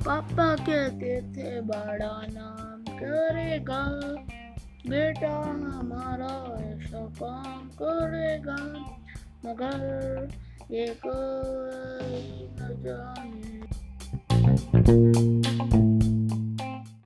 पापा कहते थे, बड़ा नाम करेगा। बेटा हमारा ऐसा काम करेगा। मगर ये कोई न जाने।